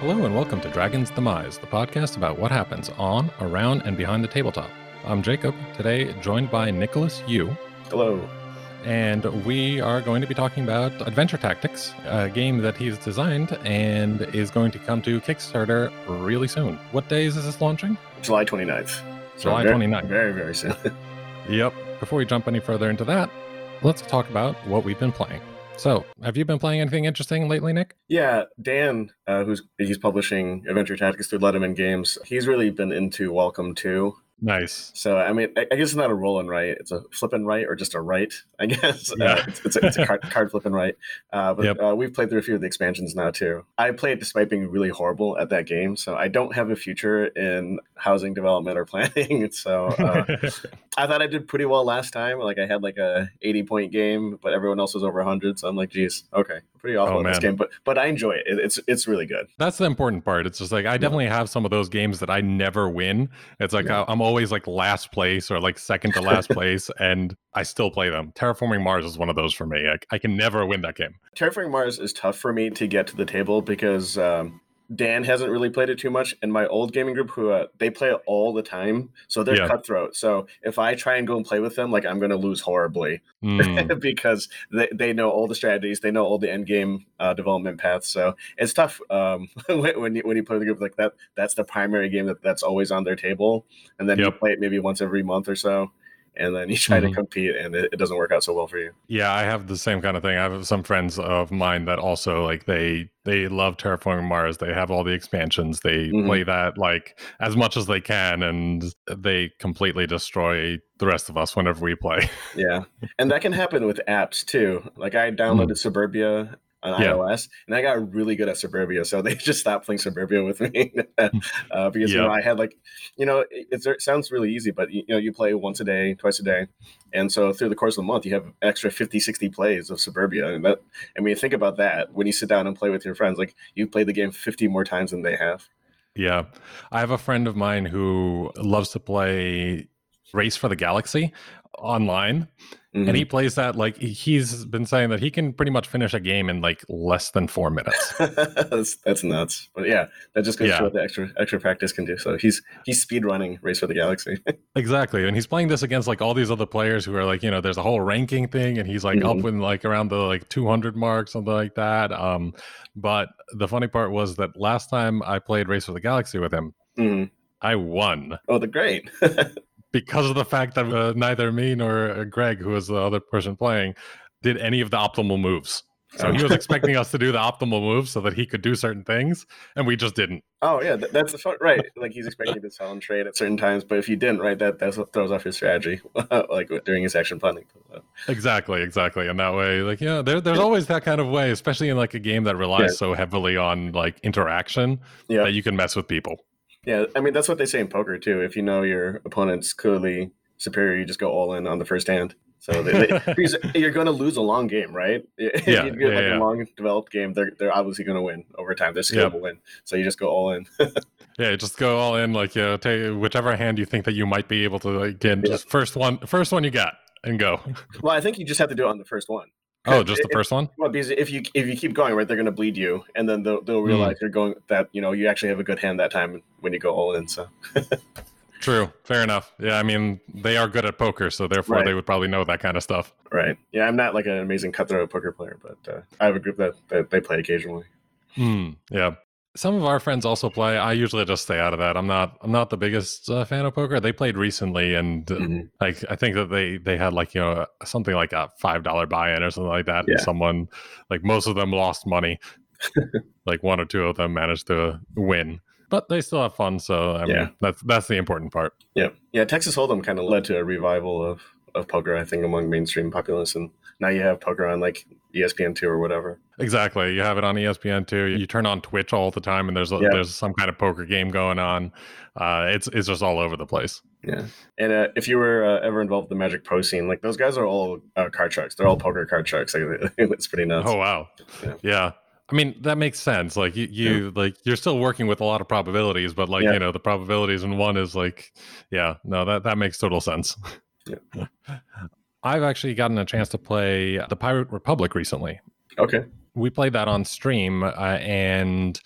Hello and welcome to Dragon's Demise, the podcast about what happens on, around, and behind the tabletop. I'm Jacob, today joined by Nicholas Yu, Hello. and we are going to be talking about Adventure Tactics, a game that he's designed and is going to come to Kickstarter really soon. What days is this launching? July 29th. July very, 29th. Very, very soon. Yep. Before we jump any further into that, let's talk about what we've been playing. So, have you been playing anything interesting lately, Nick? yeah, Dan, uh, who's he's publishing Adventure Tactics through Letiman Games, he's really been into Welcome to. Nice. So, I mean, I, I guess it's not a roll and write. It's a flip and write or just a write, I guess. Yeah. Uh, it's, it's a, it's a card, card flip and write. Uh, but Yep. uh, we've played through a few of the expansions now, too. I played despite being really horrible at that game. So, I don't have a future in housing development or planning. so, uh, I thought I did pretty well last time. Like I had like a 80 point game, but everyone else was over 100. So I'm like, geez, okay, pretty awful Oh, at this game. But but I enjoy it. It- It's it's really good. That's the important part. It's just like I definitely have some of those games that I never win. It's like Yeah. I- I'm always like last place or like second to last place, and I still play them. Terraforming Mars is one of those for me. I, I can never win that game. Terraforming Mars is tough for me to get to the table because um, Dan hasn't really played it too much, and my old gaming group who uh, they play it all the time, so they're Yeah. cutthroat. So if I try and go and play with them, like I'm going to lose horribly Mm, because they, they know all the strategies, they know all the end game uh, development paths. So it's tough um, when when you, when you play the group like that. That's the primary game that that's always on their table, and then you play it maybe once every month or so, and then you try Mhm. to compete, and it, it doesn't work out so well for you. yeah, I have the same kind of thing. I have some friends of mine that also like they they love Terraforming Mars. They have all the expansions. They Mhm. play that like as much as they can, and they completely destroy the rest of us whenever we play. Yeah, and that can happen with apps too. Like I downloaded Suburbia on. Yeah. iOS, and I got really good at Suburbia, so they just stopped playing Suburbia with me uh, because you know I had like, you know, it, it sounds really easy, but you know, you play once a day, twice a day, and so through the course of the month, you have extra 50, 60 plays of Suburbia, and that, I mean, think about that when you sit down and play with your friends, like you play the game 50 more times than they have. Yeah. I have a friend of mine who loves to play Race for the Galaxy online. Mhm. And he plays that like he's been saying that he can pretty much finish a game in like less than four minutes. that's that's nuts. But yeah, that just goes Yeah. show what the extra extra practice can do. So he's he's speed running Race for the Galaxy. exactly. And he's playing this against like all these other players who are like, you know, there's a whole ranking thing and he's like up Mhm. with like around the like 200 mark, something like that. Um, but the funny part was that last time I played Race for the Galaxy with him, Mhm. I won. Oh, the great. because of the fact that uh, neither me nor uh, Greg, who was the other person playing, did any of the optimal moves. So he was expecting us to do the optimal moves so that he could do certain things, and we just didn't. oh yeah, that, that's the fun. Right, like he's expecting to sell and trade at certain times, but if you didn't, right, that that's what throws off his strategy, like during his action planning. Exactly, exactly. And that way, like, yeah, there, there's always that kind of way, especially in like a game that relies Yeah. so heavily on like interaction Yeah, that you can mess with people. Yeah. I mean, that's what they say in poker too. If you know your opponent's clearly superior, you just go all in on the first hand. So they, they, you're going to lose a long game, right? If Yeah, you get yeah, like yeah. a long developed game, they're they're obviously going to win over time. They're Yep. will win, so you just go all in. Yeah, just go all in, like, yeah, take whichever hand you think that you might be able to like, get. Just first one, first one you got, and go. well, I think you just have to do it on the first one. Oh, just the first one. Well, because if you if you keep going, right, they're going to bleed you, and then they'll, they'll realize you're going that you know you actually have a good hand that time when you go all in. So True. Fair enough. Yeah, I mean, they are good at poker, so therefore Right. they would probably know that kind of stuff. right, yeah, I'm not like an amazing cutthroat poker player, but uh, I have a group that, that they play occasionally. Hmm. Yeah. Some of our friends also play. I usually just stay out of that. I'm not. I'm not the biggest uh, fan of poker. They played recently, and uh, Mhm. like I think that they they had like you know something like a five dollar buy in or something like that. And someone like most of them lost money. like one or two of them managed to win, but they still have fun. So I mean, Yeah. that's that's the important part. Yeah, yeah. Texas Hold'em kind of led to a revival of of poker, I think, among mainstream populace, and now you have poker on like E ESPN two or whatever. Exactly. You have it on E ESPN too. You turn on Twitch all the time, and there's a, Yeah. there's some kind of poker game going on. Uh, it's it's just all over the place. Yeah, and uh, if you were uh, ever involved with the Magic Pro scene, like those guys are all uh, card sharks. They're all poker card sharks. Like, it's pretty nuts. Oh wow. Yeah. Yeah. I mean that makes sense. Like you, you like you're still working with a lot of probabilities, but like Yeah. you know the probabilities in one is like, yeah, no that that makes total sense. Yeah. I've actually gotten a chance to play the Pirate Republic recently. Okay. We played that on stream, uh, and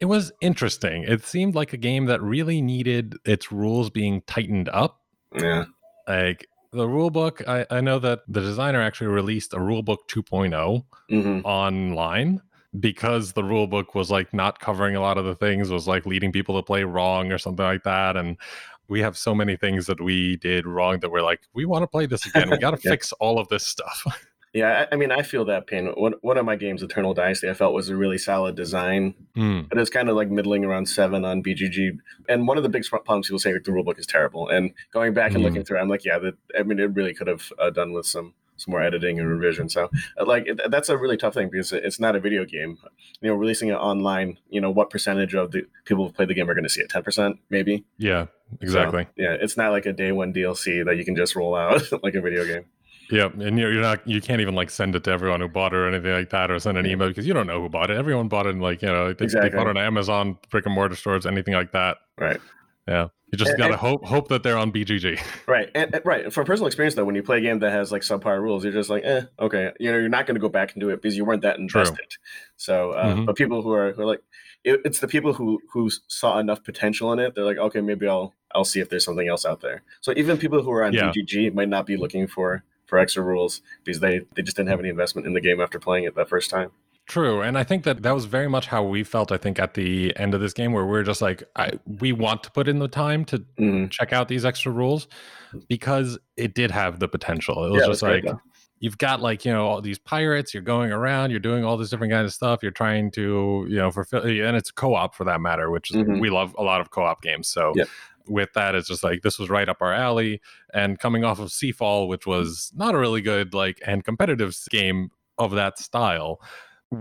it was interesting. It seemed like a game that really needed its rules being tightened up. Yeah. Like the rule book, I, I know that the designer actually released a rule book 2.0 hmm online because the rule book was like not covering a lot of the things, was like leading people to play wrong or something like that. And we have so many things that we did wrong that we're like, we want to play this again. We got to Yeah. fix all of this stuff. Yeah, I, I mean, I feel that pain. One, one of my games, Eternal Dynasty, I felt was a really solid design, Mm, but it's kind of like middling around seven on BGG. And one of the big problems people say like the rulebook is terrible. And going back and Mm. looking through, I'm like, yeah, that, I mean, it really could have uh, done with some some more editing and revision. So, uh, like, it, that's a really tough thing because it's not a video game. You know, releasing it online, you know, what percentage of the people who play the game are going to see it? Ten percent, maybe. yeah, So, exactly. yeah, it's not like a day one DLC that you can just roll out like a video game. Yeah, and you're, you're not you can't even like send it to everyone who bought it or anything like that, or send an email because you don't know who bought it. Everyone bought it, in like you know, they, Exactly. they bought it on Amazon, brick and mortar stores, anything like that. Right. Yeah, you just And- gotta and- hope hope that they're on BGG. Right, and, right. From personal experience, though, when you play a game that has like subpar rules, you're just like, eh, okay. You know, you're not going to go back and do it because you weren't that True. So, uh, Mhm. but people who are who are like, it, it's the people who who saw enough potential in it. They're like, okay, maybe I'll I'll see if there's something else out there. So even people who are on Yeah. BGG might not be looking for for extra rules because they they just didn't have any investment in the game after playing it that first time. True, and I think that that was very much how we felt. I think at the end of this game, where we're just like, I, we want to put in the time to Mhm. check out these extra rules because it did have the potential. It was Yeah, just great, like you've got like you know all these pirates. You're going around. You're doing all this different kind of stuff. You're trying to you know fulfill, and it's co-op for that matter, which is, Mhm. we love a lot of co-op games. So. Yeah. With that, it's just like this was right up our alley, and coming off of Seafall, which was not a really good like and competitive game of that style,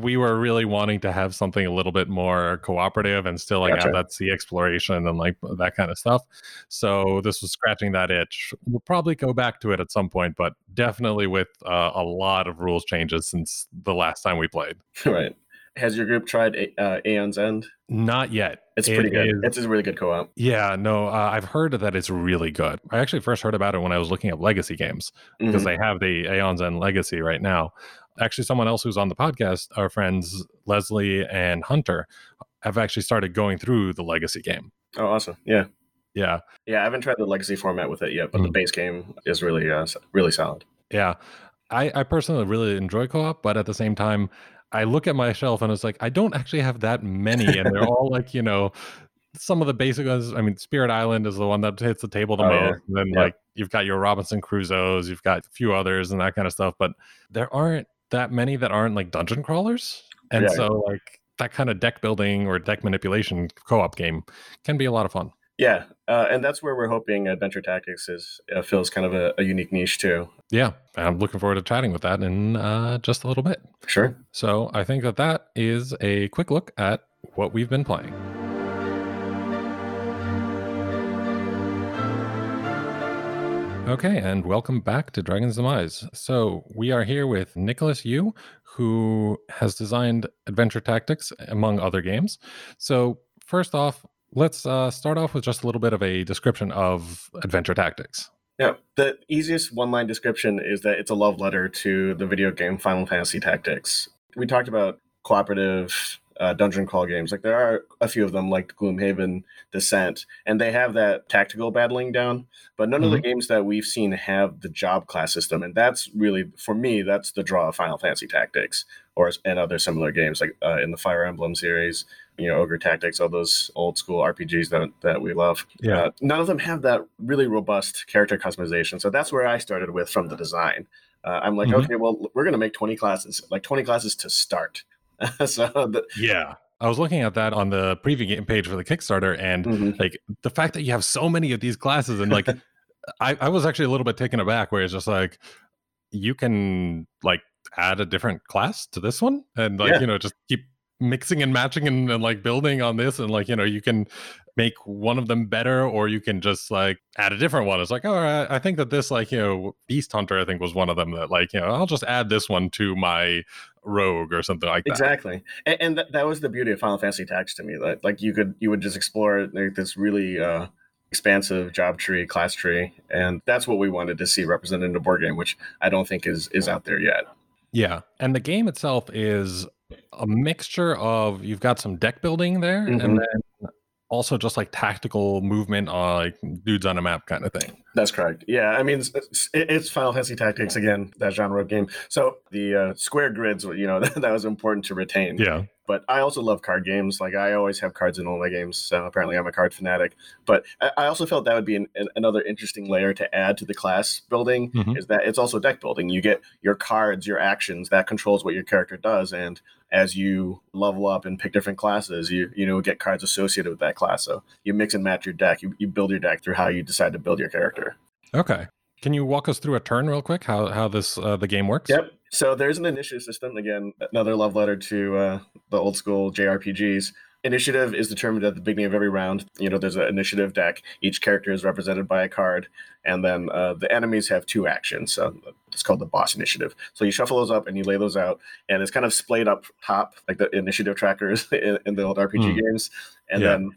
we were really wanting to have something a little bit more cooperative and still like Gotcha. have that sea exploration and like that kind of stuff. So this was scratching that itch. We'll probably go back to it at some point, but definitely with uh, a lot of rules changes since the last time we played. right. Has your group tried A- uh, Aeon's End? Not yet. It's It pretty good. is- It's a really good co-op. yeah, no, uh, I've heard that it's really good. I actually first heard about it when I was looking up legacy games because Mhm. they have the Aeon's End Legacy right now. Actually, someone else who's on the podcast, our friends Leslie and Hunter, have actually started going through the Legacy game. Oh, awesome. Yeah. Yeah, Yeah, I haven't tried the legacy format with it yet, but the Mm. base game is really uh, really solid. yeah. I, I personally really enjoy co-op, but at the same time, I look at my shelf and it's like I don't actually have that many, and they're all like you know some of the basic ones. I mean, Spirit Island is the one that hits the table the Oh, yeah. most. And then Yeah. like you've got your Robinson Crusoes, you've got a few others and that kind of stuff, but there aren't that many that aren't like dungeon crawlers. And Yeah. so like that kind of deck building or deck manipulation co-op game can be a lot of fun. Yeah, uh, and that's where we're hoping Adventure Tactics is uh, fills kind of a, a unique niche too. Yeah, I'm looking forward to chatting with that in uh, just a little bit. Sure. So I think that that is a quick look at what we've been playing. Okay, and welcome back to Dragon's Demise. So we are here with Nicholas Yu, who has designed Adventure Tactics among other games. So first off, let's uh, start off with just a little bit of a description of Adventure Tactics. Yeah, the easiest one-line description is that it's a love letter to the video game Final Fantasy Tactics. We talked about cooperative uh, dungeon crawl games. Like there are a few of them, like Gloomhaven, Descent, and they have that tactical battling down. But none of the games that we've seen have the job class system, and that's really, for me, that's the draw of Final Fantasy Tactics, or and other similar games like uh, in the Fire Emblem series. You know, Ogre Tactics, all those old school RPGs that that we love. Yeah. Uh, none of them have that really robust character customization. So that's where I started with from the design. Uh, I'm like, Mhm. okay, well, we're going to make 20 classes, like 20 classes to start. so, the, Yeah. I was looking at that on the preview game page for the Kickstarter, and mhm. like the fact that you have so many of these classes and like I, I was actually a little bit taken aback where it's just like you can like add a different class to this one and like Yeah. you know just keep mixing and matching and, and like building on this and like you know you can make one of them better or you can just like add a different one it's like oh I, I think that this like you know beast hunter i think was one of them that like you know i'll just add this one to my rogue or something like that exactly. And, and that, that was the beauty of Final Fantasy Tactics to me. That like you could, you would just explore like, this really uh, expansive job tree, class tree, and that's what we wanted to see represented in a board game, which I don't think is is out there yet. Yeah. And the game itself is a mixture of you've got some deck building there, Mhm. and then also just like tactical movement, on like dudes on a map kind of thing. That's correct. Yeah, I mean, it's, it's Final Fantasy Tactics again, that genre of game. So the uh, square grids, you know, that was important to retain. Yeah. But I also love card games. Like I always have cards in all my games. So apparently I'm a card fanatic. But I, I also felt that would be an, an, another interesting layer to add to the class building. Mhm. Is that it's also deck building. You get your cards, your actions that controls what your character does, and as you level up and pick different classes, you you know get cards associated with that class. So you mix and match your deck. You, you build your deck through how you decide to build your character. Okay. Can you walk us through a turn real quick? How how this uh, the game works? Yep. So there's an initiative system. Again, another love letter to uh, the old school JRPGs. Initiative is determined at the beginning of every round. You know, there's an initiative deck. Each character is represented by a card, and then uh, the enemies have two actions. So it's called the boss initiative. So you shuffle those up and you lay those out, and it's kind of splayed up top, like the initiative trackers in, in the old RPG Hmm. games. And Yeah. then,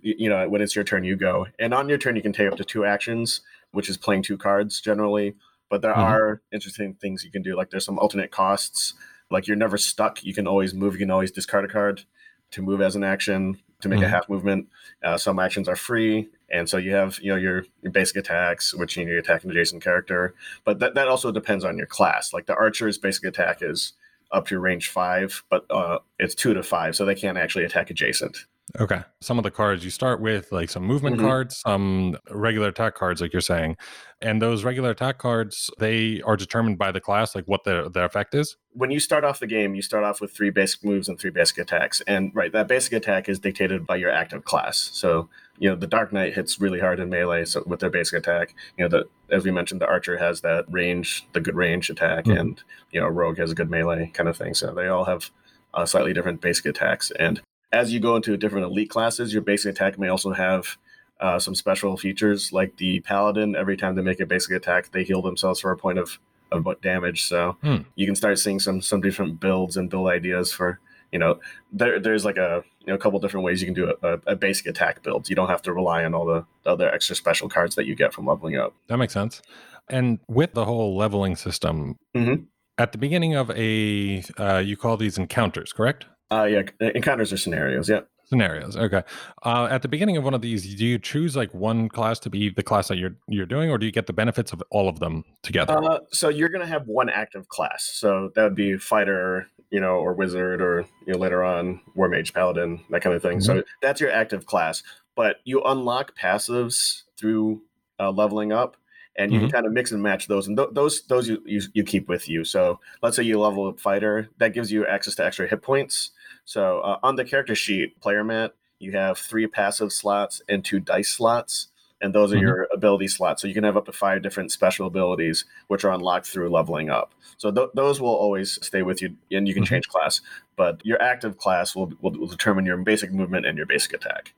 you know, when it's your turn, you go. And on your turn, you can take up to two actions, which is playing two cards generally but there Mhm. are interesting things you can do like there's some alternate costs like you're never stuck you can always move you can always discard a card to move as an action to make a Mhm. half movement uh, some actions are free and so you have you know your, your basic attacks which you know, you attack an adjacent character but that, that also depends on your class like the archer's basic attack is up to range five but uh, it's two to five so they can't actually attack adjacent Okay. Some of the cards you start with, like some movement Mhm. cards, some regular attack cards, like you're saying, and those regular attack cards they are determined by the class, like what their their effect is. when you start off the game, you start off with three basic moves and three basic attacks. And right, that basic attack is dictated by your active class. So, you know, the Dark Knight hits really hard in melee so with their basic attack. You know, the as we mentioned, the Archer has that range, the good range attack, Mhm. and you know, Rogue has a good melee kind of thing. So they all have uh, slightly different basic attacks. And as you go into different elite classes, your basic attack may also have uh, some special features, like the Paladin. Every time they make a basic attack, they heal themselves for a point of of damage. So Hmm. you can start seeing some some different builds and build ideas for you know there there's like a you know a couple different ways you can do a, a, a basic attack build. You don't have to rely on all the, the other extra special cards that you get from leveling up. That makes sense. And with the whole leveling system, Mhm. at the beginning of a, uh, you call these encounters, correct? Uh, yeah, encounters are scenarios. Yeah. Scenarios. Okay. Uh, at the beginning of one of these, do you choose like one class to be the class that you're you're doing, or do you get the benefits of all of them together? Uh, so you're gonna have one active class. So that would be fighter, you know, or wizard, or you know later on war mage, paladin, that kind of thing. So that's your active class. But you unlock passives through uh, leveling up, and you can kind of mix and match those. And th- those those you, you you keep with you. So let's say you level up fighter, that gives you access to extra hit points. So uh, on the character sheet, player mat, you have three passive slots and two dice slots and those are Mhm. your ability slots. So you can have up to five different special abilities, which are unlocked through leveling up. So th- those will always stay with you, and you can Mhm. change class. But your active class will, will will determine your basic movement and your basic attack.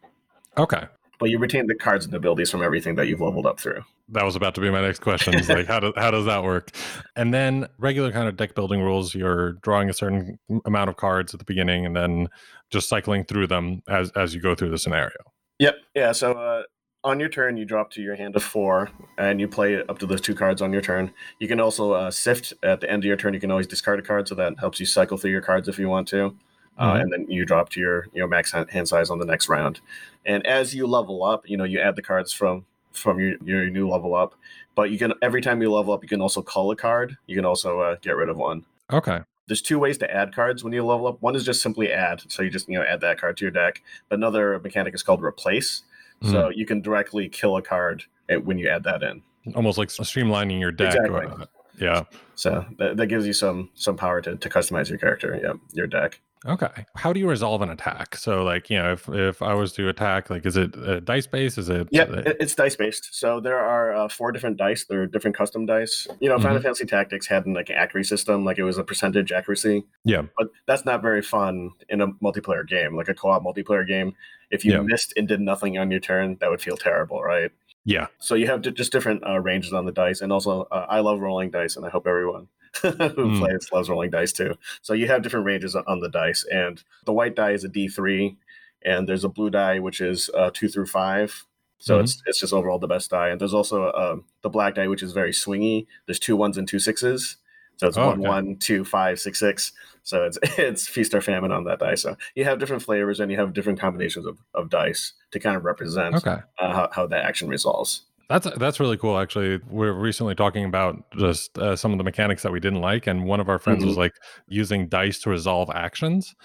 okay. But you retain the cards and abilities from everything that you've leveled up through. That was about to be my next question. Is like, how does how does that work? And then regular kind of deck building rules. You're drawing a certain amount of cards at the beginning, and then just cycling through them as as you go through the scenario. Yep. Yeah. So uh, on your turn, you drop to your hand of four, and you play up to those two cards on your turn. You can also uh, sift at the end of your turn. You can always discard a card, so that helps you cycle through your cards if you want to. Uh, Mhm. and then you drop to your you know max hand size on the next round. And as you level up, you know you add the cards from from your, your new level up. But you can every time you level up, you can also call a card. You can also uh, get rid of one Okay. there's two ways to add cards when you level up. One is just simply add, so you just you know add that card to your deck. But another mechanic is called replace, so you can directly kill a card eh, when you add that in. Almost like streamlining your deck. Exactly. Uh, yeah. So that, that gives you some some power to, to customize your character, yeah, your deck. Okay. How do you resolve an attack? So, like, you know, if if I was to attack, like, is it uh, dice based? Is it? Yeah, uh, it's dice based. So there are uh, four different dice. There are different custom dice. You know, Final Fantasy Tactics had an, like an accuracy system, like it was a percentage accuracy. Yeah. but that's not very fun in a multiplayer game, like a co-op multiplayer game. If you Yeah. missed and did nothing on your turn, that would feel terrible, right? yeah. So you have just different uh, ranges on the dice, and also uh, I love rolling dice, and I hope everyone who Mm. plays loves rolling dice too. So you have different ranges on- the dice, and the white die is a D three, and there's a blue die which is uh, two through five. So Mhm. it's it's just overall the best die, and there's also uh, the black die which is very swingy. There's two ones and two sixes. So it's Oh, one, okay. one, two, five, six, six. So it's it's feast or famine on that die. So you have different flavors and you have different combinations of, of dice to kind of represent Okay. uh, how, how that action resolves. That's that's really cool. Actually, we're recently talking about just uh, some of the mechanics that we didn't like, and one of our friends was like using dice to resolve actions.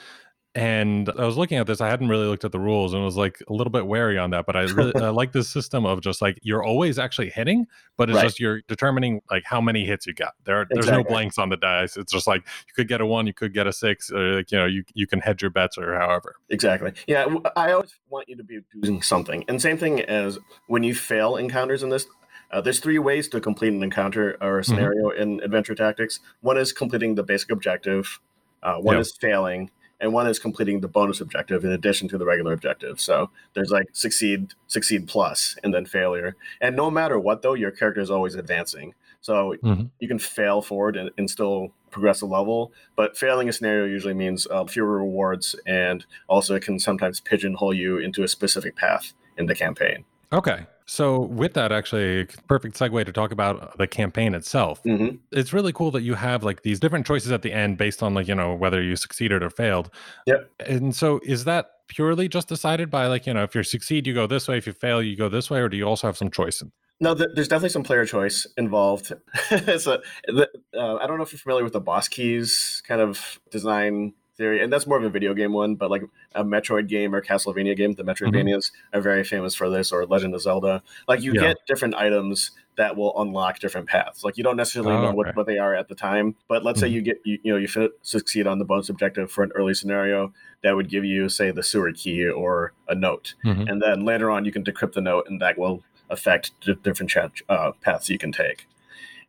And I was looking at this. I hadn't really looked at the rules, and was like a little bit wary on that. But I really I like this system of just like you're always actually hitting, but it's Right. just you're determining like how many hits you got. There, are- there's no blanks on the dice. It's just like you could get a one, you could get a six, or like you know you you can hedge your bets or however. Exactly. Yeah, I always want you to be doing something. And same thing as when you fail encounters in this. Uh, there's three ways to complete an encounter or a scenario in Adventure Tactics. One is completing the basic objective. Uh, one Yeah. is failing, and one is completing the bonus objective in addition to the regular objective. So there's like succeed, succeed plus, and then failure. And no matter what, though, your character is always advancing. So Mhm. you can fail forward and, and still progress a level, but failing a scenario usually means uh, fewer rewards, and also it can sometimes pigeonhole you into a specific path in the campaign. Okay. So with that, actually, perfect segue to talk about the campaign itself. hmm it's really cool that you have like these different choices at the end based on like you know whether you succeeded or failed Yep. and so is that purely just decided by like you know if you succeed you go this way if you fail you go this way or do you also have some choice No, th- there's definitely some player choice involved. so, the, uh, I don't know if you're familiar with the boss keys kind of design theory, and that's more of a video game one. But like a Metroid game or Castlevania game, the Metroidvanias are very famous for this, or Legend of Zelda. Like you Yeah. get different items that will unlock different paths. Like you don't necessarily Oh, know what, what they are at the time, but let's say Mhm. you get you, you know you fin- succeed on the bonus objective for an early scenario that would give you say the sewer key or a note Mhm. and then later on you can decrypt the note and that will affect d- different uh, paths you can take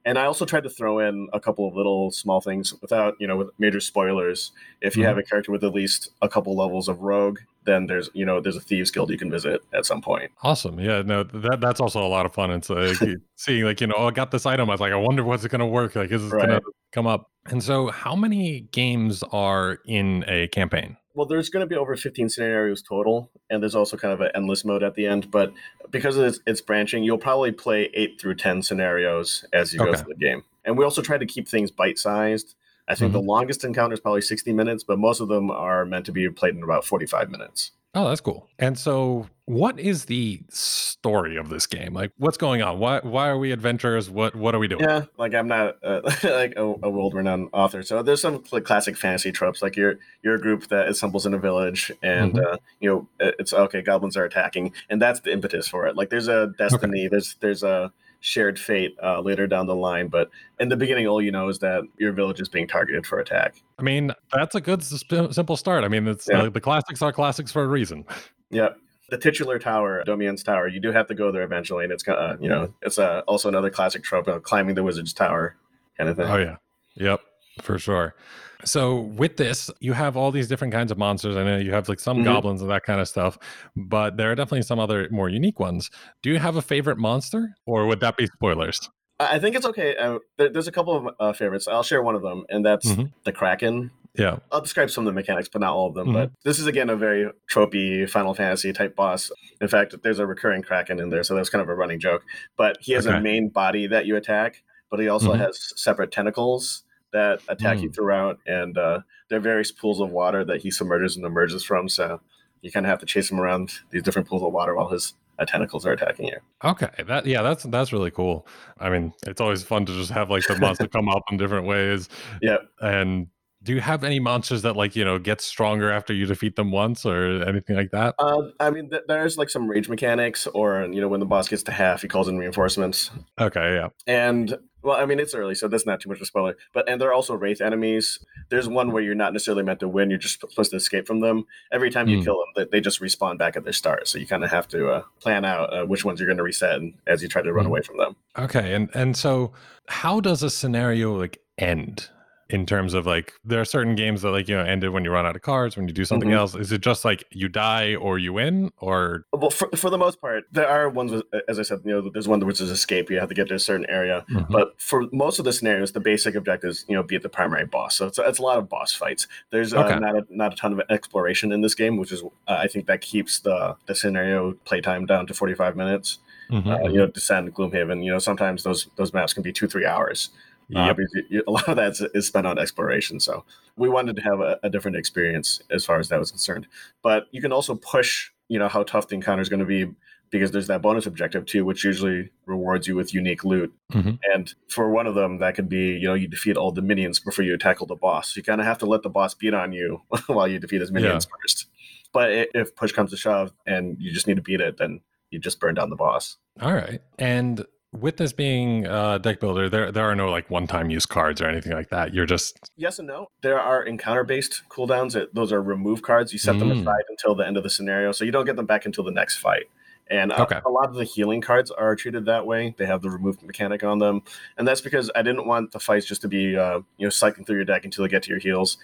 and i also tried to throw in a couple of little small things without you know with major spoilers. If you Mhm. have a character with at least a couple levels of rogue then there's you know there's a thieves guild you can visit at some point. Awesome. Yeah no that that's also a lot of fun. It's like seeing like you know oh i got this item. I was like i wonder what's it going to work? Like is it going to come up? And so how many games are in a campaign well there's going to be over 15 scenarios total and there's also kind of an endless mode at the end but because it's, it's branching you'll probably play 8 through 10 scenarios as you go through the game. And we also try to keep things bite sized i think the mm-hmm. longest encounter is probably 60 minutes but most of them are meant to be played in about 45 minutes Oh, that's cool. And so, what is the story of this game? Like, what's going on? Why why are we adventurers? What what are we doing? yeah like i'm not uh, like a, a world-renowned author so there's some like classic fantasy tropes like you're you're a group that assembles in a village and Mhm. uh, you know it's okay goblins are attacking and that's the impetus for it like there's a destiny there's there's a shared fate uh, later down the line but in the beginning all you know is that your village is being targeted for attack I mean, that's a good sp- simple start. I mean, it's Yeah. uh, the classics are classics for a reason. Yep. The titular tower, Domianne's tower, you do have to go there eventually, and it's of, you know, it's uh, also another classic trope of climbing the wizard's tower kind of thing. Oh yeah. Yep, for sure. So with this, you have all these different kinds of monsters. I know you have like some Mhm. goblins and that kind of stuff, but there are definitely some other more unique ones. Do you have a favorite monster, or would that be spoilers? I think it's okay. Uh, there, there's a couple of uh, favorites. I'll share one of them, and that's Mhm. the Kraken. Yeah. I'll describe some of the mechanics, but not all of them. Mhm. But this is again a very tropey Final Fantasy type boss. In fact, there's a recurring Kraken in there, so that's kind of a running joke. But he has Okay. a main body that you attack, but he also Mhm. has separate tentacles that attack Mm. you throughout, and uh, there are various pools of water that he submerges and emerges from. So you kind of have to chase him around these different pools of water while his uh, tentacles are attacking you. Okay. That yeah, that's that's really cool. I mean, it's always fun to just have like the monster come up in different ways. Yeah. And do you have any monsters that like you know get stronger after you defeat them once or anything like that? Uh, I mean, th- there's like some rage mechanics, or you know, when the boss gets to half, he calls in reinforcements. Okay. Yeah. And well, I mean, it's early, so that's not too much of a spoiler. But and there are also wraith enemies. There's one where you're not necessarily meant to win; you're just supposed to escape from them. Every time you Hmm. kill them, they, just respawn back at their start. So you kind of have to uh, plan out uh, which ones you're going to reset and, as you try to run Hmm. away from them. Okay, and and so how does a scenario like end in terms of like there are certain games that like you know ended when you run out of cards when you do something Mhm. else is it just like you die or you win or Well, for, for the most part, there are ones, with, as I said, you know, there's one which is escape. You have to get to a certain area. But for most of the scenarios, the basic objective is, you know, beat the primary boss. So it's, it's a lot of boss fights. There's uh, Okay. not, a, not a ton of exploration in this game, which is, uh, I think, that keeps the, the scenario playtime down to 45 minutes. Mhm, Uh, you know, Descent, Gloomhaven, you know, sometimes those those maps can be two, three hours. Uh, a lot of that is, is, spent on exploration. So we wanted to have a, a, different experience as far as that was concerned. But you can also push, you know, how tough the encounter is going to be because there's that bonus objective too, which usually rewards you with unique loot. Mm-hmm. And for one of them, that could be, you know, you defeat all the minions before you tackle the boss. You kind of have to let the boss beat on you while you defeat his minions yeah. first. But if push comes to shove and you just need to beat it, then you just burn down the boss. All right. And with this being a deck builder, there there are no like one time use cards or anything like that. You're just yes and no. There are encounter based cooldowns. Those are remove cards. You set mm. them aside until the end of the scenario, so you don't get them back until the next fight. And okay. a, a, lot of the healing cards are treated that way. They have the remove mechanic on them, and that's because I didn't want the fights just to be uh, you know cycling through your deck until you get to your heals.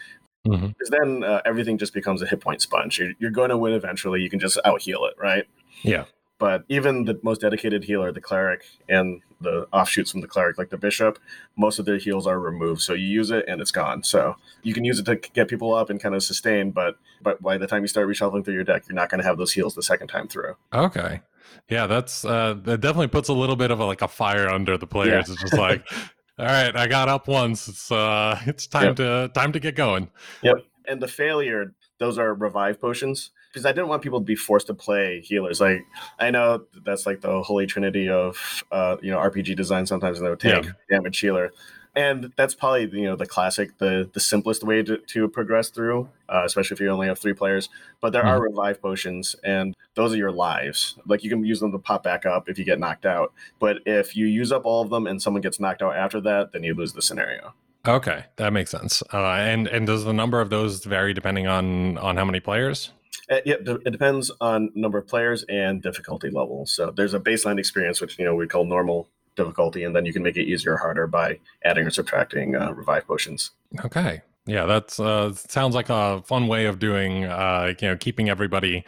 Mm-hmm. Because then uh, everything just becomes a hit point sponge. You're, you're going to win eventually. You can just out heal it, right? Yeah. But even the most dedicated healer, the cleric, and the offshoots from the cleric, like the bishop, most of their heals are removed. So you use it and it's gone. So you can use it to get people up and kind of sustain, but but by the time you start reshuffling through your deck, you're not going to have those heals the second time through. Okay. Yeah, that's uh that definitely puts a little bit of a, like a fire under the players. Yeah. It's just like all right, I got up once. It's uh it's time yep. to time to get going. Yep. And the failure, those are revive potions because I didn't want people to be forced to play healers. Like I know that's like the holy trinity of uh, you know RPG design. Sometimes they would take yeah. damage healer, and that's probably you know the classic, the the simplest way to, to progress through, uh, especially if you only have three players. But there mm-hmm. are revive potions, and those are your lives. Like you can use them to pop back up if you get knocked out. But if you use up all of them and someone gets knocked out after that, then you lose the scenario. Okay, that makes sense. Uh, and and does the number of those vary depending on on how many players? Uh, yeah, it depends on number of players and difficulty level. So there's a baseline experience, which you know we call normal difficulty, and then you can make it easier or harder by adding or subtracting uh, revive potions. Okay, yeah, that's uh, sounds like a fun way of doing, uh, you know, keeping everybody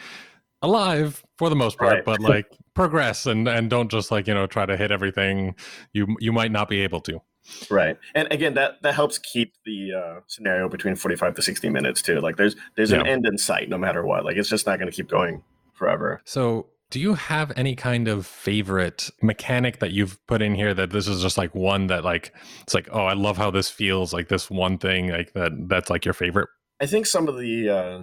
alive for the most part, right. but like progress and and don't just like you know try to hit everything you you might not be able to. Right, and again, that that helps keep the uh, scenario between forty-five to sixty minutes too. Like, there's there's yeah. an end in sight, no matter what. Like, it's just not going to keep going forever. So, do you have any kind of favorite mechanic that you've put in here that this is just like one that like it's like, oh, I love how this feels. Like this one thing, like that that's like your favorite. I think some of the uh,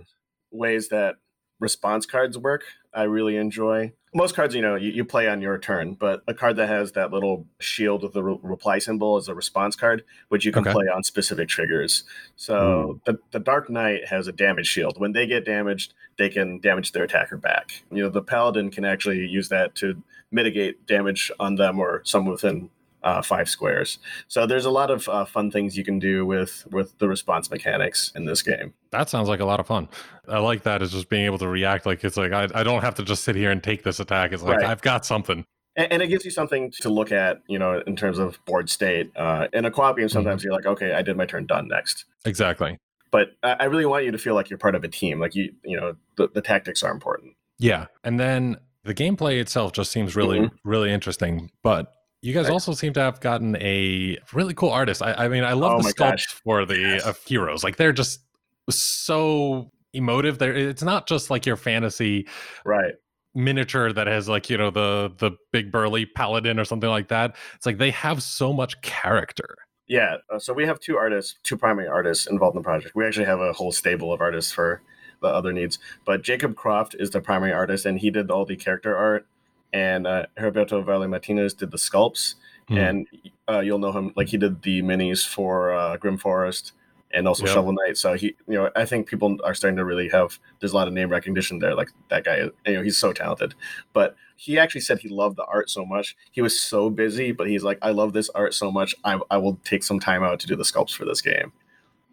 ways that response cards work, I really enjoy most cards, you know, you, you, play on your turn, but a card that has that little shield with the re- reply symbol is a response card, which you can okay. play on specific triggers. So hmm. the, the Dark Knight has a damage shield. When they get damaged, they can damage their attacker back. You know, the Paladin can actually use that to mitigate damage on them or someone within uh, five squares. So there's a lot of uh, fun things you can do with with the response mechanics in this game. That sounds like a lot of fun. I like that is just being able to react. Like it's like I, I don't have to just sit here and take this attack. It's like right. I've got something. And, and, it gives you something to look at, you know, in terms of board state. Uh, in a co-op game, mm-hmm. sometimes mm-hmm. you're like, okay, I did my turn, done next. Exactly. But I really want you to feel like you're part of a team. Like you, you know, the, the tactics are important. Yeah, and then the gameplay itself just seems really, mm-hmm. really interesting. But you guys right. also seem to have gotten a really cool artist. I, I mean, I love oh the sculpts for the yes. uh, heroes. Like they're just so emotive. There, it's not just like your fantasy, right? Miniature that has like you know the the big burly paladin or something like that. It's like they have so much character. Yeah. Uh, so we have two artists, two primary artists involved in the project. We actually have a whole stable of artists for the other needs. But Jacob Croft is the primary artist, and he did all the character art and uh, Heriberto Valle Martinez did the sculpts, mm. and uh, you'll know him like he did the minis for uh, Grim Forest and also yep. Shovel Knight. So he, you know, I think people are starting to really have. There's a lot of name recognition there. Like that guy, you know, he's so talented. But he actually said he loved the art so much. He was so busy, but he's like, I love this art so much. I, I will take some time out to do the sculpts for this game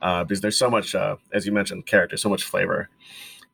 uh, because there's so much, uh, as you mentioned, character, so much flavor.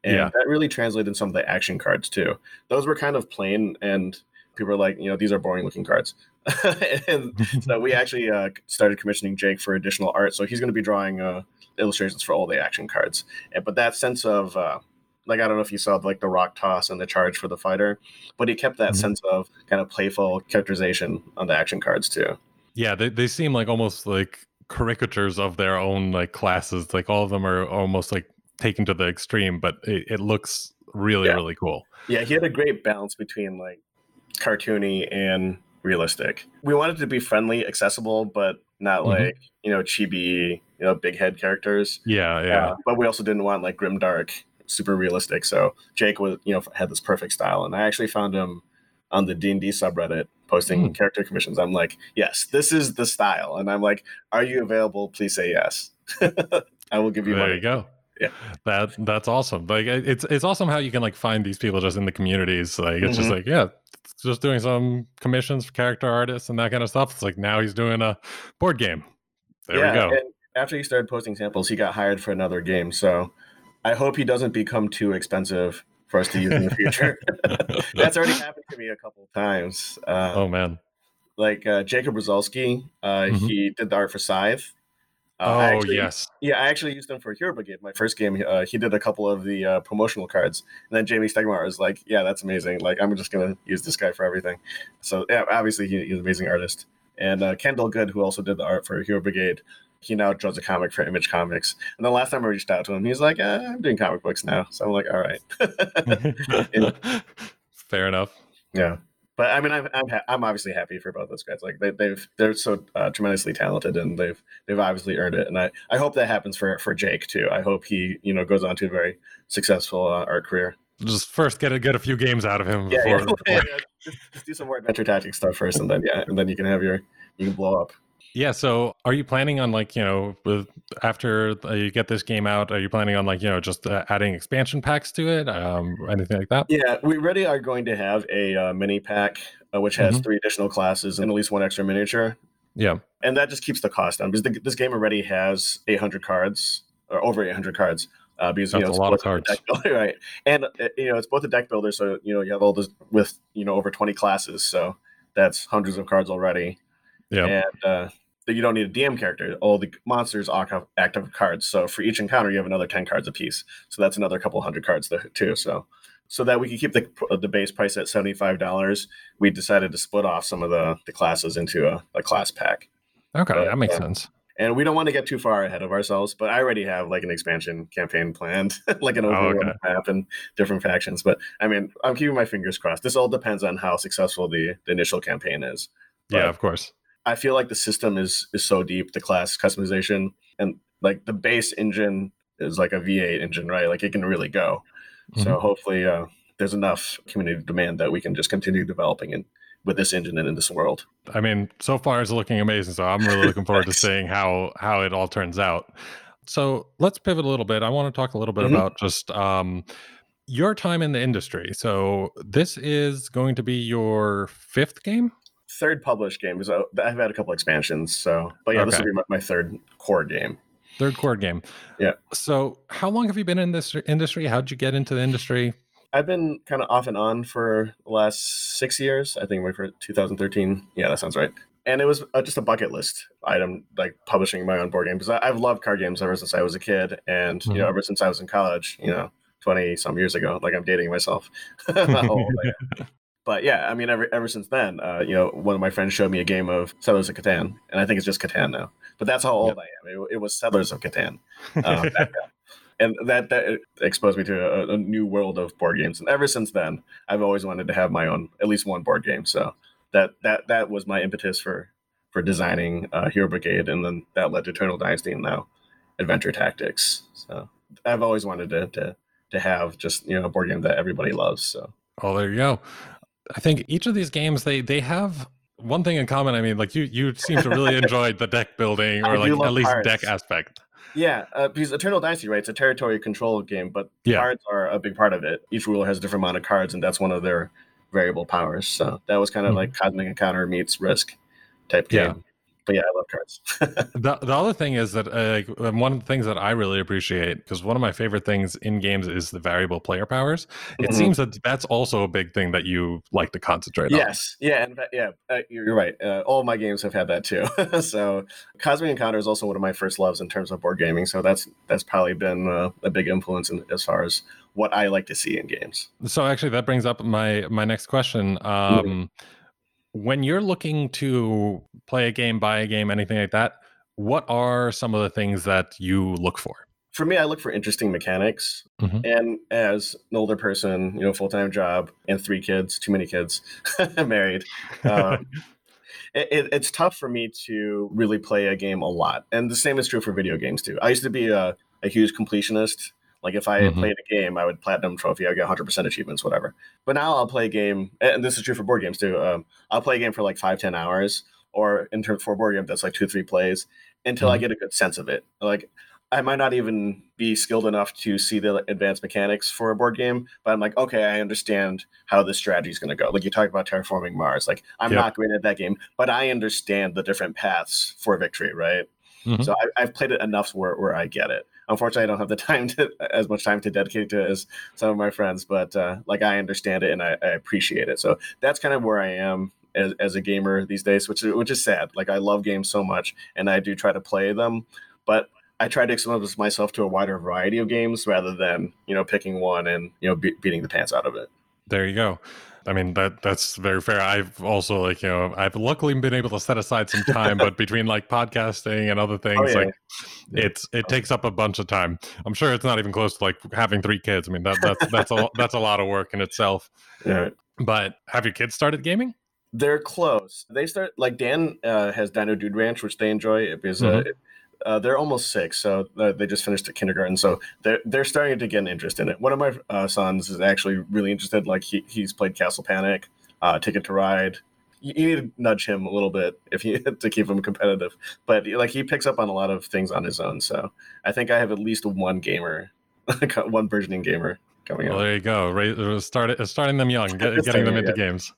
And yeah. that really translated in some of the action cards too. Those were kind of plain, and people were like, you know, these are boring looking cards. and so we actually uh, started commissioning Jake for additional art. So he's going to be drawing uh, illustrations for all the action cards. And, but that sense of, uh, like, I don't know if you saw like the rock toss and the charge for the fighter, but he kept that mm-hmm. sense of kind of playful characterization on the action cards too. Yeah, they, they seem like almost like caricatures of their own like classes. Like all of them are almost like taken to the extreme, but it, it looks really, yeah. really cool. Yeah, he had a great balance between like cartoony and realistic. We wanted to be friendly, accessible, but not Mhm. like you know chibi, you know big head characters. Yeah, yeah. Uh, but we also didn't want like grim dark, super realistic. So Jake was you know had this perfect style, and I actually found him on the D and D subreddit posting Hmm. character commissions. I'm like, yes, this is the style, and I'm like, are you available? Please say yes. I will give you there money. you go. Yeah. That that's awesome. Like it's it's awesome how you can like find these people just in the communities. Like it's just like yeah, just doing some commissions for character artists and that kind of stuff. It's like now he's doing a board game. There we go. And after he started posting samples, he got hired for another game. So I hope he doesn't become too expensive for us to use in the future. That's already happened to me a couple of times. Uh, oh man. Like uh, Jacob Rozalski, uh, Mhm. he did the art for Scythe. Uh, oh actually- yes. Yeah, I actually used him for Hero Brigade, my first game. Uh, he did a couple of the uh, promotional cards, and then Jamey Stegmaier was like, "Yeah, that's amazing. Like, I'm just gonna use this guy for everything." So yeah, obviously he, he's an amazing artist. And uh, Kendall Good, who also did the art for Hero Brigade, he now draws a comic for Image Comics. And the last time I reached out to him, he's like, eh, "I'm doing comic books now." So I'm like, "All right." Fair enough. yeah. But I mean, I'm I'm, ha- I'm obviously happy for both those guys. Like they, they've they're so uh, tremendously talented, and they've they've obviously earned it. And I, I hope that happens for for Jake too. I hope he you know goes on to a very successful uh, art career. Just first get a get a few games out of him Yeah, before. yeah. before- Yeah, Just, just do some more adventure tactics stuff first, and then yeah, and then you can have your you can blow up. Yeah. So, are you planning on like you know, with after uh, you get this game out, are you planning on like you know just uh, adding expansion packs to it, um, anything like that? Yeah, we really are going to have a uh, mini pack uh, which has Mhm. three additional classes and at least one extra miniature, Yeah. and that just keeps the cost down because the, this game already has 800 cards or over 800 cards. Uh, because you That's know, a lot of cards. builder, right? And uh, you know, it's both a deck builder, so you know you have all this with you know over 20 classes, so that's hundreds of cards already. Yeah. and uh, you don't need a DM character. All the monsters active cards. So for each encounter, you have another ten cards apiece. So that's another couple hundred cards there too. So so that we could keep the the base price at seventy five dollars, we decided to split off some of the the classes into a, a class pack. Okay, But, that makes uh, sense. And we don't want to get too far ahead of ourselves, but I already have like an expansion campaign planned, like an Oh, overworld okay. map and different factions. But I mean, I'm keeping my fingers crossed. This all depends on how successful the, the initial campaign is. Yeah, of course. I feel like the system is is so deep, the class customization and like the base engine is like a V8 engine, right? Like it can really go. Mm-hmm. So hopefully uh, there's enough community demand that we can just continue developing in with this engine and in this world. I mean, so far it's looking amazing. So I'm really looking forward to seeing how how it all turns out. So let's pivot a little bit. I want to talk a little bit Mhm. about just um, your time in the industry. So this is going to be your fifth game. Third published game because I've had a couple expansions. So, but yeah, this Okay. will be my, my third core game. Third core game. Yeah. So how long have you been in this industry? How'd you get into the industry? I've been kind of off and on for the last six years. I think we're for 2013. Yeah, that sounds right. And it was uh, just a bucket list item, like publishing my own board game because I've loved card games ever since I was a kid, and you know, Mhm. ever since I was in college. You know, 20 some years ago. Like I'm dating myself. How old I am. But yeah, I mean, ever ever since then, uh, you know, one of my friends showed me a game of Settlers of Catan, and I think it's just Catan now. But that's how old I am. It, it was Settlers of Catan back then. and that that exposed me to a, a new world of board games. And ever since then, I've always wanted to have my own, at least one board game. So that that that was my impetus for for designing uh, Hero Brigade, and then that led to Eternal Dynasty, and now Adventure Tactics. So I've always wanted to to to have just you know a board game that everybody loves. So Oh, there you go. I think each of these games they they have one thing in common. I mean, like you you seem to really enjoy the deck building or do like at least cards. deck aspect. yeah, uh, because Eternal Dynasty, right? It's a territory control game, but Yeah. cards are a big part of it. Each ruler has a different amount of cards, and that's one of their variable powers. So that was kind of Mhm. like Cosmic Encounter meets Risk type game. Yeah. But yeah, I love cards. The the other thing is that uh, um, one of the things that I really appreciate because one of my favorite things in games is the variable player powers. It Mhm. seems that that's also a big thing that you like to concentrate on. Yes, yeah, in fact, yeah, uh, you're you're right. Uh, all my games have had that too. so, Cosmic Encounter is also one of my first loves in terms of board gaming. So that's that's probably been uh, a big influence in, as far as what I like to see in games. So actually, that brings up my my next question. Mm-hmm. When you're looking to play a game, buy a game, anything like that, what are some of the things that you look for? For me, I look for interesting mechanics. Mhm. And as an older person, you know, full time job and three kids, too many kids, married. Um, it, it's tough for me to really play a game a lot, and the same is true for video games too. I used to be a, a huge completionist. Like if I mm-hmm. played a game, I would platinum trophy. I would get 100% achievements, whatever. But now I'll play a game, and this is true for board games too. Um, I'll play a game for like five, ten hours, or in terms for a board game that's like two, three plays until mm-hmm. I get a good sense of it. Like I might not even be skilled enough to see the advanced mechanics for a board game, but I'm like, okay, I understand how this strategy is going to go. Like you talked about terraforming Mars. Like I'm yep. not great at that game, but I understand the different paths for victory, right? Mm-hmm. So I, have played it enough where, where I get it. Unfortunately, I don't have the time to as much time to dedicate to as some of my friends, but uh, like I understand it and I, I appreciate it. So that's kind of where I am as, as a gamer these days, which is which is sad. Like I love games so much, and I do try to play them, but I try to expose myself to a wider variety of games rather than you know picking one and you know be- beating the pants out of it. There you go. I mean that that's very fair. I've also like you know I've luckily been able to set aside some time, but between like podcasting and other things, oh, yeah. like yeah. it's it takes up a bunch of time. I'm sure it's not even close to like having three kids. I mean that that's that's a that's a lot of work in itself. Yeah. But have your kids started gaming? They're close. They start like Dan uh, has Dino Dude Ranch, which they enjoy because uh, mm-hmm. uh, uh, they're almost six, so uh, they just finished at kindergarten, so they're they're starting to get an interest in it. One of my uh, sons is actually really interested. Like he he's played Castle Panic, uh, Ticket to Ride. You, you, need to nudge him a little bit if you to keep him competitive. But like he picks up on a lot of things on his own. So I think I have at least one gamer, one burgeoning gamer coming well, up. There you go. Right, start, starting them young, get, getting them into yeah. games.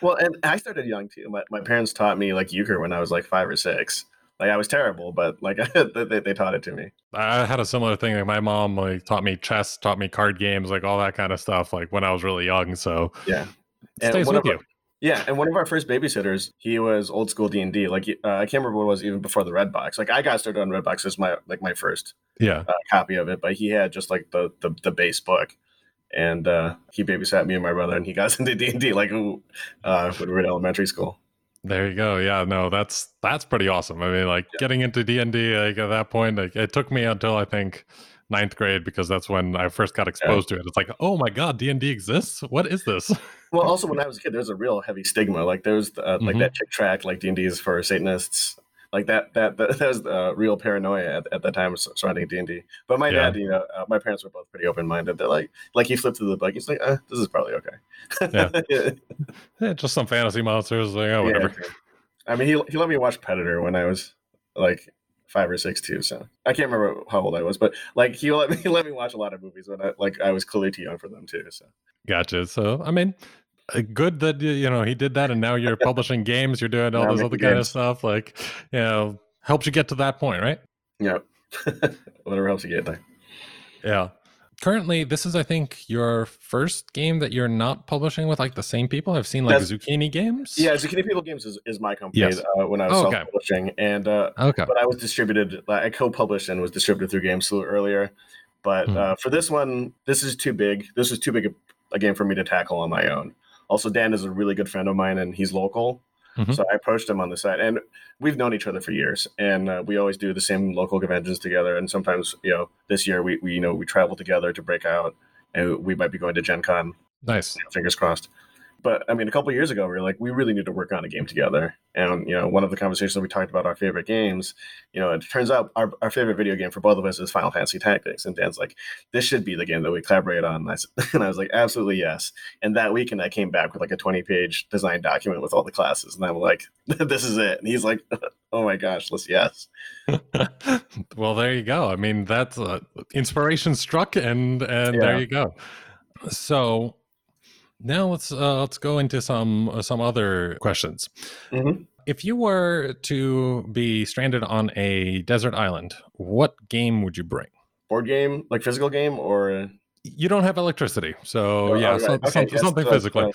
Well, and I started young too. My, my parents taught me like euchre when I was like five or six. Like I was terrible, but like they, they taught it to me. I had a similar thing. Like my mom like taught me chess, taught me card games, like all that kind of stuff. Like when I was really young. So yeah, and stays with you. yeah, and one of our first babysitters, he was old school D and D. Like uh, I can't remember what it was even before the Red Box. Like I got started on Redbox as my like my first yeah uh, copy of it, but he had just like the the, the base book, and uh, he babysat me and my brother, and he got us into D and D like uh, when we were in elementary school. There you go. Yeah, no, that's that's pretty awesome. I mean, like yeah. getting into D and D, like at that point, like it took me until I think ninth grade because that's when I first got exposed yeah. to it. It's like, oh my god, D and D exists. What is this? Well, also when I was a kid, there's a real heavy stigma. Like there's uh, like mm-hmm. that Chick tract, like D and D is for Satanists like that that that, that was uh, real paranoia at, at that time surrounding D and D. But my yeah. dad, you know, uh, my parents were both pretty open minded. They're like, like he flipped through the book. He's like, uh, this is probably okay. yeah. yeah. just some fantasy monsters. Like, oh, whatever. Yeah, I mean, he he let me watch Predator when I was like five or six too. So I can't remember how old I was, but like he let me he let me watch a lot of movies when I like I was clearly too young for them too. So gotcha. So I mean, good that you know he did that and now you're publishing games you're doing all this other kind of stuff like you know helps you get to that point right? Yeah whatever helps you get there. Yeah. Currently this is i think your first game that you're not publishing with like the same people? I've seen like That's, zucchini games? Yeah zucchini people games is, is my company yes. uh, when i was oh, okay. self-publishing and uh okay. but i was distributed i co-published and was distributed through Game Salute earlier but mm. uh, for this one this is too big. This is too big a, a game for me to tackle on my own also, Dan is a really good friend of mine, and he's local. Mm-hmm. So I approached him on the side, and we've known each other for years, and uh, we always do the same local conventions together. And sometimes, you know, this year we, we you know we travel together to break out, and we might be going to Gen Con. Nice, fingers crossed. But I mean, a couple years ago, we were like, we really need to work on a game together. And you know, one of the conversations we talked about our favorite games. You know, it turns out our, our favorite video game for both of us is Final Fantasy Tactics. And Dan's like, this should be the game that we collaborate on. And I, and I was like, absolutely yes. And that weekend, I came back with like a twenty page design document with all the classes, and I'm like, this is it. And he's like, oh my gosh, let's yes. well, there you go. I mean, that's uh, inspiration struck, and and yeah. there you go. So now let's uh, let's go into some uh, some other questions. Mm-hmm. If you were to be stranded on a desert island, what game would you bring? Board game, like physical game, or you don't have electricity, so oh, yeah, so, okay, some, yes, something physically.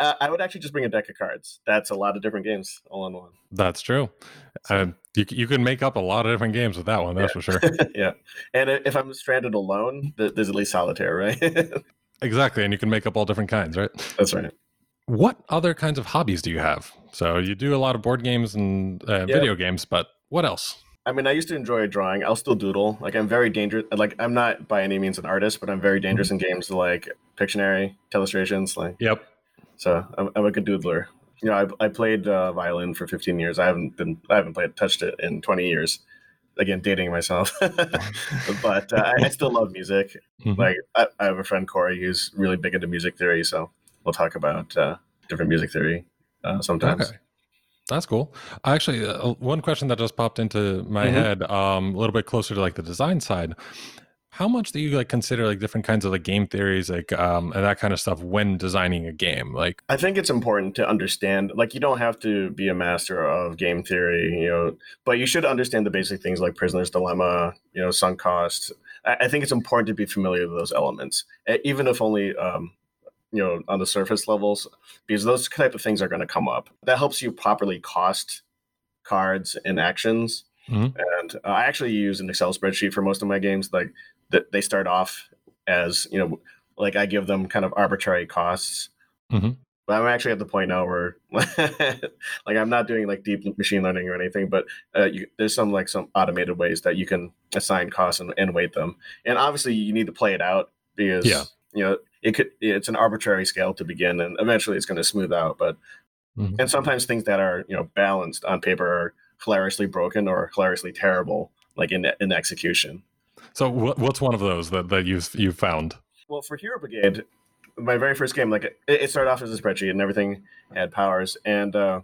Uh, I would actually just bring a deck of cards. That's a lot of different games all in one. That's true. So. you you can make up a lot of different games with that one. That's yeah. for sure. yeah, and if I'm stranded alone, there's at least solitaire, right? Exactly, and you can make up all different kinds, right? That's right. What other kinds of hobbies do you have? So you do a lot of board games and uh, video games, but what else? I mean, I used to enjoy drawing. I'll still doodle. Like I'm very dangerous. Like I'm not by any means an artist, but I'm very dangerous mm-hmm. in games like Pictionary, Telestrations. Like yep. So I'm, I'm a good doodler you know, I, I played uh, violin for 15 years. I haven't been, I haven't played, touched it in 20 years. Again, dating myself, but uh, I, I, still love music. Mm-hmm. Like I, I, have a friend Corey who's really big into music theory, so we'll talk about uh, different music theory uh, sometimes. Okay. That's cool. Actually, uh, one question that just popped into my mm-hmm. head, um, a little bit closer to like the design side how much do you like consider like different kinds of like game theories like um and that kind of stuff when designing a game like i think it's important to understand like you don't have to be a master of game theory you know but you should understand the basic things like prisoner's dilemma you know sunk cost i, I think it's important to be familiar with those elements even if only um you know on the surface levels because those type of things are going to come up that helps you properly cost cards and actions Mm-hmm. And uh, I actually use an Excel spreadsheet for most of my games. Like that they start off as you know like i give them kind of arbitrary costs mm-hmm. but i'm actually at the point now where like i'm not doing like deep machine learning or anything but uh, you, there's some like some automated ways that you can assign costs and, and weight them and obviously you need to play it out because yeah. you know it could it's an arbitrary scale to begin and eventually it's going to smooth out but mm-hmm. and sometimes things that are you know balanced on paper are hilariously broken or hilariously terrible like in in execution so what's one of those that, that you've you found? Well, for Hero Brigade, my very first game, like it, it started off as a spreadsheet and everything had powers. And uh,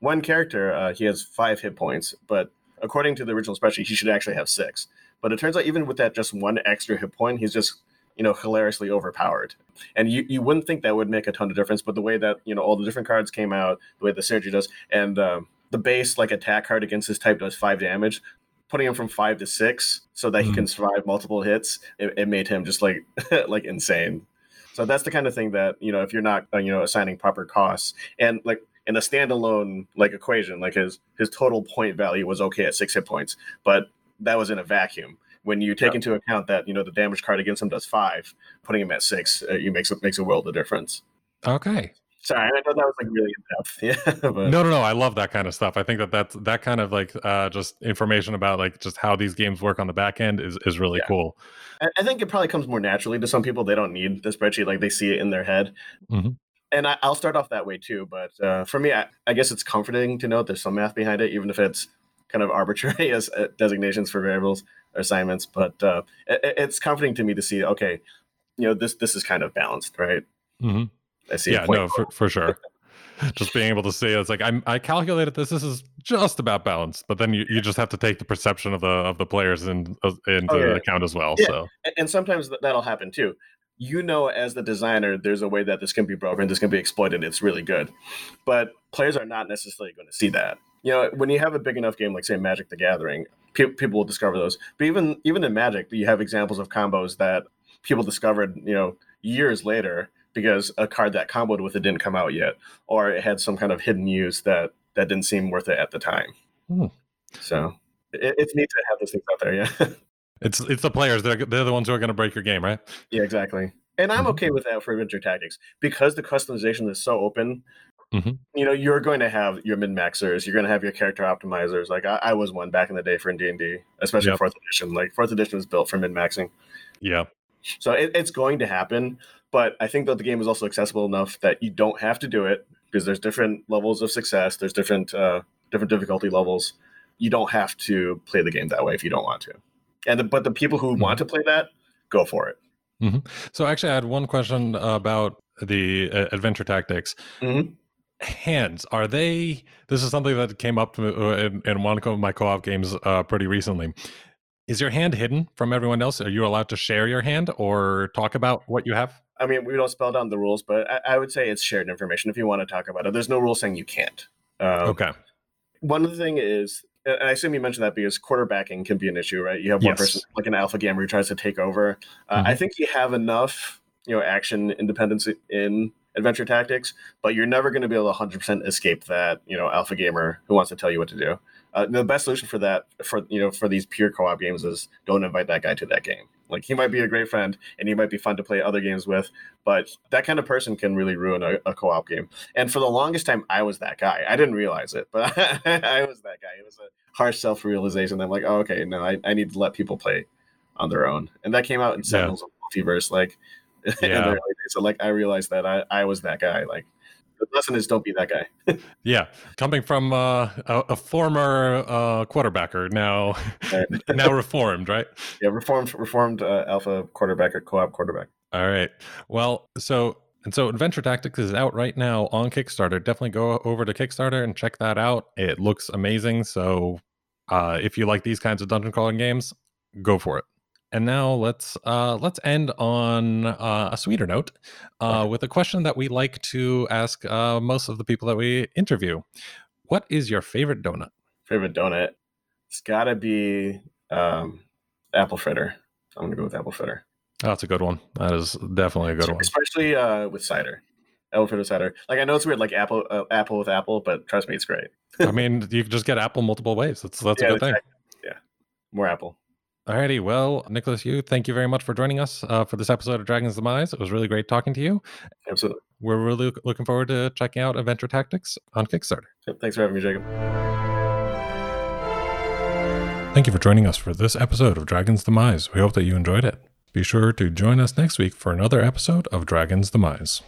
one character, uh, he has five hit points, but according to the original spreadsheet, he should actually have six. But it turns out even with that just one extra hit point, he's just you know hilariously overpowered. And you, you wouldn't think that would make a ton of difference, but the way that you know all the different cards came out, the way the synergy does, and um, the base like attack card against his type does five damage putting him from five to six so that mm-hmm. he can survive multiple hits, it, it made him just like like insane. So that's the kind of thing that you know if you're not uh, you know assigning proper costs and like in a standalone like equation, like his his total point value was okay at six hit points, but that was in a vacuum. When you take into account that you know the damage card against him does five, putting him at six, uh, you makes it makes a world of difference. Okay, Sorry, I know that was like really in depth. Yeah. But. No, no, no. I love that kind of stuff. I think that that's that kind of like uh, just information about like just how these games work on the back end is is really yeah. cool. I think it probably comes more naturally to some people. They don't need the spreadsheet; like they see it in their head. Mm-hmm. And I, will start off that way too. But uh, for me, I, I, guess it's comforting to know there's some math behind it, even if it's kind of arbitrary as uh, designations for variables or assignments. But uh, it, it's comforting to me to see, okay, you know, this this is kind of balanced, right? Mm-hmm. I see. Yeah, no, for, for sure. just being able to see it's like I'm, I calculated this. This is just about balance, but then you, you just have to take the perception of the of the players in, uh, into oh, yeah. account as well. Yeah. So and sometimes that'll happen too. You know, as the designer, there's a way that this can be broken, this can be exploited. It's really good, but players are not necessarily going to see that. You know, when you have a big enough game like say Magic: The Gathering, pe- people will discover those. But even even in Magic, you have examples of combos that people discovered. You know, years later because a card that comboed with it didn't come out yet, or it had some kind of hidden use that that didn't seem worth it at the time. Hmm. So it, it's neat to have those things out there. Yeah, it's it's the players. They're they're the ones who are going to break your game, right? Yeah, exactly. And I'm mm-hmm. okay with that for adventure tactics because the customization is so open. Mm-hmm. You know, you're going to have your min maxers. You're going to have your character optimizers. Like I, I was one back in the day for D and D, especially yep. fourth edition. Like fourth edition was built for min maxing. Yeah. So it, it's going to happen. But I think that the game is also accessible enough that you don't have to do it because there's different levels of success. There's different uh, different difficulty levels. You don't have to play the game that way if you don't want to. And the, but the people who mm-hmm. want to play that, go for it. Mm-hmm. So actually, I had one question about the uh, adventure tactics. Mm-hmm. Hands are they? This is something that came up uh, in, in one of my co-op games uh, pretty recently. Is your hand hidden from everyone else? Are you allowed to share your hand or talk about what you have? I mean, we don't spell down the rules, but I, I, would say it's shared information if you want to talk about it. There's no rule saying you can't. Um, okay. One of the thing is, and I assume you mentioned that because quarterbacking can be an issue, right? You have one yes. person like an alpha gamer who tries to take over. Uh, mm-hmm. I think you have enough, you know, action independence in adventure tactics, but you're never going to be able to 100% escape that, you know, alpha gamer who wants to tell you what to do. Uh, the best solution for that, for you know, for these pure co-op games, is don't invite that guy to that game. Like he might be a great friend and he might be fun to play other games with, but that kind of person can really ruin a, a co-op game. And for the longest time, I was that guy. I didn't realize it, but I was that guy. It was a harsh self-realization. I'm like, oh, okay, no, I, I need to let people play on their own. And that came out in Sentinels yeah. of Multiverse, like yeah. in the early days. So like I realized that I, I was that guy. Like the lesson is don't be that guy. yeah, coming from uh, a, a, former uh, quarterbacker, now now reformed, right? Yeah, reformed reformed uh, alpha quarterbacker, co-op quarterback. All right. Well, so and so Adventure Tactics is out right now on Kickstarter. Definitely go over to Kickstarter and check that out. It looks amazing. So uh, if you like these kinds of dungeon crawling games, go for it. And now let's uh, let's end on uh, a sweeter note uh, with a question that we like to ask uh, most of the people that we interview. What is your favorite donut? Favorite donut? It's got to be um, apple fritter. I'm gonna go with apple fritter. Oh, that's a good one. That is definitely a good one, especially uh, with cider. Apple fritter cider. Like I know it's weird, like apple uh, apple with apple, but trust me, it's great. I mean, you can just get apple multiple ways. That's that's yeah, a good thing. Yeah, more apple. Alrighty, well, Nicholas, you thank you very much for joining us uh, for this episode of Dragon's Demise. It was really great talking to you. Absolutely. We're really looking forward to checking out Adventure Tactics on Kickstarter. Yep, thanks for having me, Jacob. Thank you for joining us for this episode of Dragon's Demise. We hope that you enjoyed it. Be sure to join us next week for another episode of Dragon's Demise.